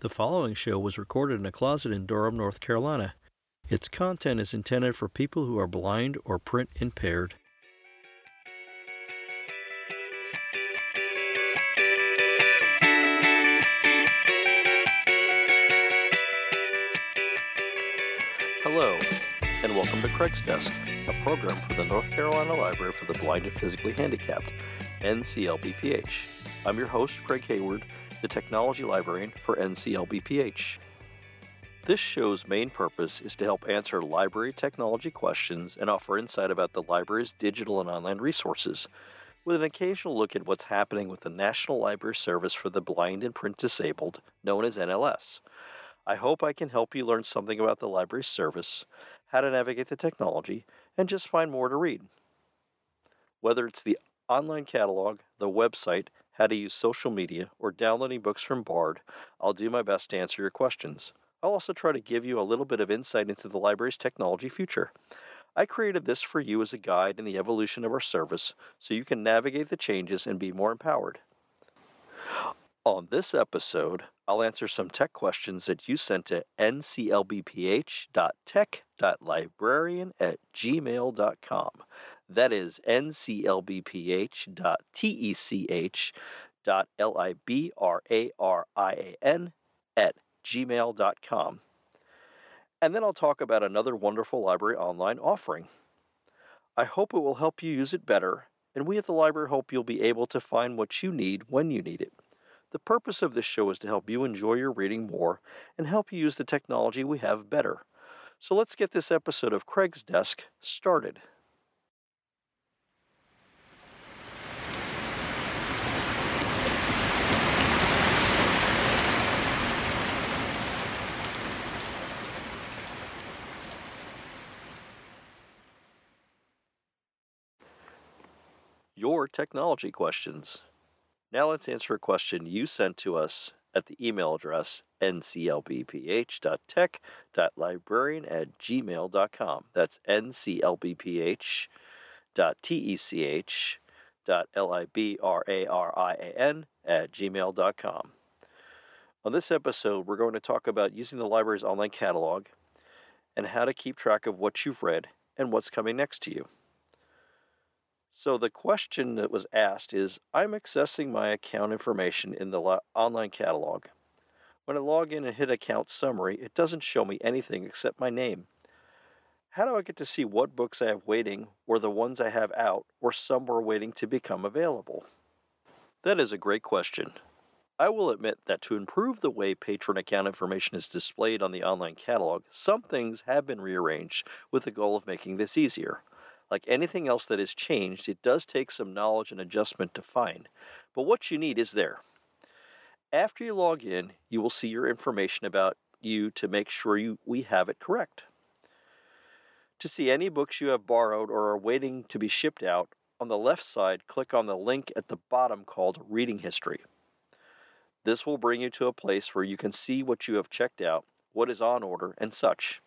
The following show was recorded in a closet in Durham, North Carolina. Its content is intended for people who are blind or print impaired. Hello, and welcome to Craig's Desk, a program for the North Carolina Library for the Blind and Physically Handicapped, NCLBPH. I'm your host, Craig Hayward, the Technology Librarian for NCLBPH. This show's main purpose is to help answer library technology questions and offer insight about the library's digital and online resources, with an occasional look at what's happening with the National Library Service for the Blind and Print Disabled, known as NLS. I hope I can help you learn something about the library service, how to navigate the technology, and just find more to read. Whether it's the online catalog, the website, how to use social media, or downloading books from Bard, I'll do my best to answer your questions. I'll also try to give you a little bit of insight into the library's technology future. I created this for you as a guide in the evolution of our service so you can navigate the changes and be more empowered. On this episode, I'll answer some tech questions that you sent to nclbph.tech.librarian at gmail.com. That is nclbph.tech.librarian at gmail.com. And then I'll talk about another wonderful library online offering. I hope it will help you use it better, and we at the library hope you'll be able to find what you need when you need it. The purpose of this show is to help you enjoy your reading more and help you use the technology we have better. So let's get this episode of Craig's Desk started. Your technology questions. Now let's answer a question you sent to us at the email address nclbph.tech.librarian at gmail.com. That's nclbph.tech.librarian at gmail.com. On this episode, we're going to talk about using the library's online catalog and how to keep track of what you've read and what's coming next to you. So the question that was asked is I'm accessing my account information in the lo- online catalog. When I log in and hit account summary, it doesn't show me anything except my name. How do I get to see what books I have waiting, or the ones I have out, or some are waiting to become available? That is a great question. I will admit that to improve the way patron account information is displayed on the online catalog, some things have been rearranged with the goal of making this easier. Like anything else that is changed, it does take some knowledge and adjustment to find, but what you need is there. After you log in, you will see your information about you to make sure you, we have it correct. To see any books you have borrowed or are waiting to be shipped out, on the left side, click on the link at the bottom called Reading History. This will bring you to a place where you can see what you have checked out, what is on order, and such.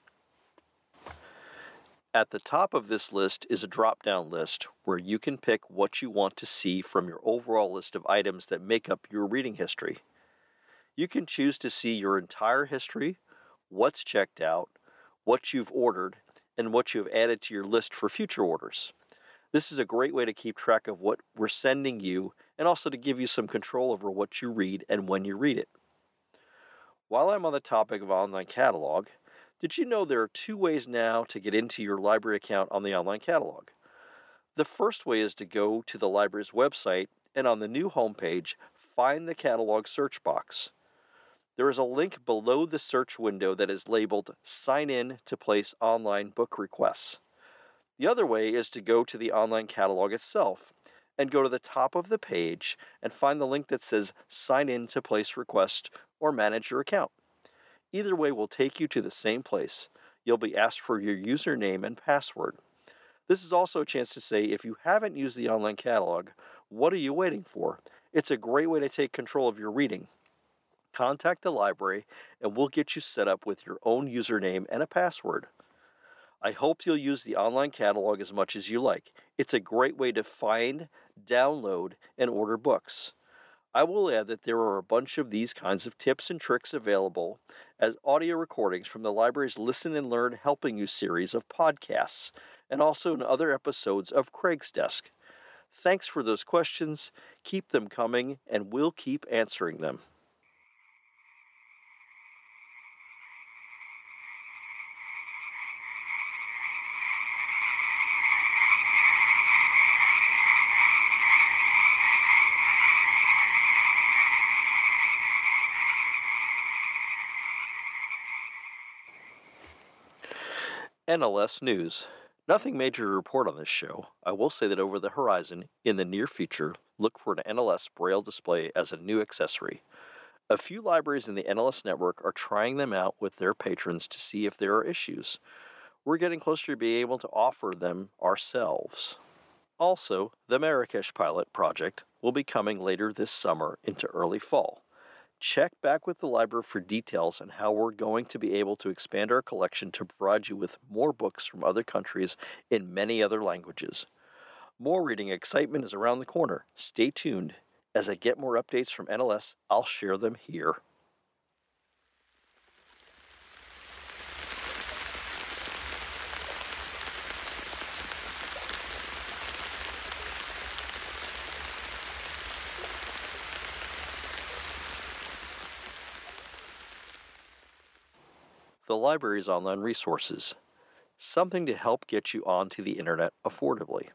At the top of this list is a drop down list where you can pick what you want to see from your overall list of items that make up your reading history. You can choose to see your entire history, what's checked out, what you've ordered, and what you have added to your list for future orders. This is a great way to keep track of what we're sending you and also to give you some control over what you read and when you read it. While I'm on the topic of online catalog, did you know there are two ways now to get into your library account on the online catalog? The first way is to go to the library's website and on the new homepage, find the catalog search box. There is a link below the search window that is labeled Sign in to place online book requests. The other way is to go to the online catalog itself and go to the top of the page and find the link that says Sign in to place request or manage your account. Either way will take you to the same place. You'll be asked for your username and password. This is also a chance to say if you haven't used the online catalog, what are you waiting for? It's a great way to take control of your reading. Contact the library and we'll get you set up with your own username and a password. I hope you'll use the online catalog as much as you like. It's a great way to find, download, and order books. I will add that there are a bunch of these kinds of tips and tricks available as audio recordings from the library's Listen and Learn Helping You series of podcasts, and also in other episodes of Craig's Desk. Thanks for those questions. Keep them coming, and we'll keep answering them. NLS News. Nothing major to report on this show. I will say that over the horizon, in the near future, look for an NLS Braille display as a new accessory. A few libraries in the NLS network are trying them out with their patrons to see if there are issues. We're getting closer to being able to offer them ourselves. Also, the Marrakesh pilot project will be coming later this summer into early fall. Check back with the library for details on how we're going to be able to expand our collection to provide you with more books from other countries in many other languages. More reading excitement is around the corner. Stay tuned. As I get more updates from NLS, I'll share them here. The library's online resources, something to help get you onto the internet affordably.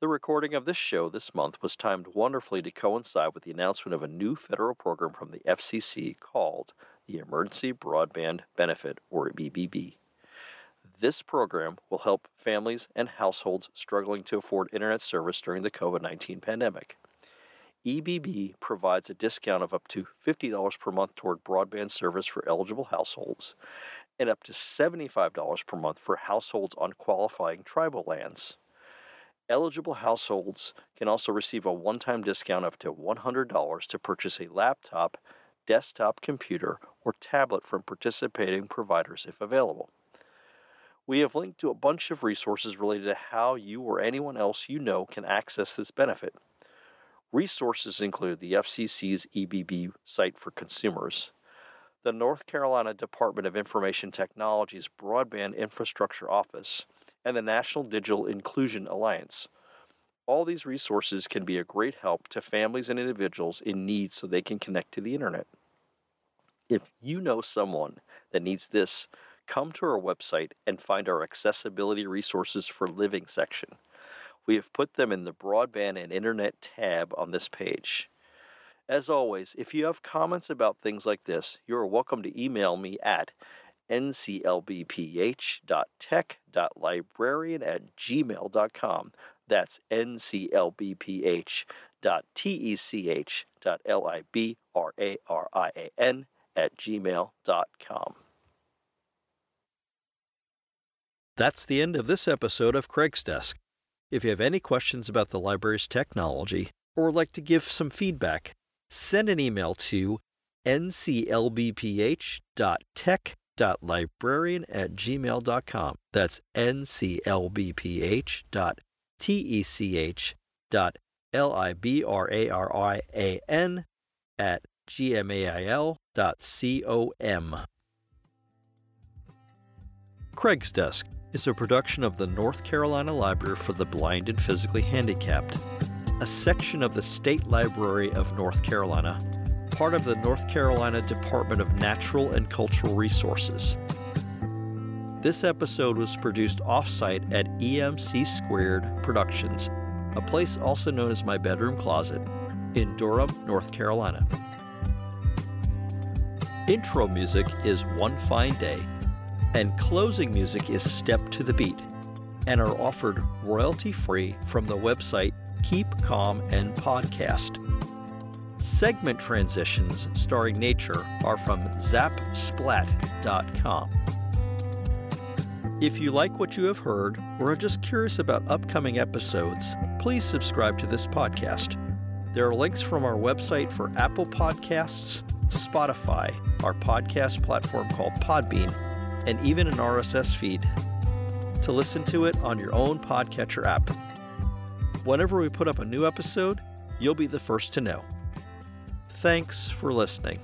The recording of this show this month was timed wonderfully to coincide with the announcement of a new federal program from the FCC called the Emergency Broadband Benefit, or EBB. This program will help families and households struggling to afford internet service during the COVID 19 pandemic. EBB provides a discount of up to $50 per month toward broadband service for eligible households and up to $75 per month for households on qualifying tribal lands. Eligible households can also receive a one time discount of up to $100 to purchase a laptop, desktop computer, or tablet from participating providers if available. We have linked to a bunch of resources related to how you or anyone else you know can access this benefit. Resources include the FCC's EBB site for consumers, the North Carolina Department of Information Technology's Broadband Infrastructure Office, and the National Digital Inclusion Alliance. All these resources can be a great help to families and individuals in need so they can connect to the internet. If you know someone that needs this, come to our website and find our Accessibility Resources for Living section. We have put them in the Broadband and Internet tab on this page. As always, if you have comments about things like this, you are welcome to email me at nclbph.tech.librarian at gmail.com. That's nclbph.tech.librarian at gmail.com. That's the end of this episode of Craig's Desk. If you have any questions about the library's technology or would like to give some feedback, send an email to nclbph.tech.librarian at gmail.com. That's nclbph.tech.librarian at gmail.com. Craig's Desk is a production of the North Carolina Library for the Blind and Physically Handicapped, a section of the State Library of North Carolina, part of the North Carolina Department of Natural and Cultural Resources. This episode was produced offsite at EMC Squared Productions, a place also known as my bedroom closet, in Durham, North Carolina. Intro music is One Fine Day and closing music is Step to the Beat and are offered royalty free from the website Keep Calm and Podcast. Segment transitions starring nature are from zapsplat.com. If you like what you have heard or are just curious about upcoming episodes, please subscribe to this podcast. There are links from our website for Apple Podcasts, Spotify, our podcast platform called Podbean, and even an RSS feed to listen to it on your own podcatcher app. Whenever we put up a new episode, you'll be the first to know. Thanks for listening.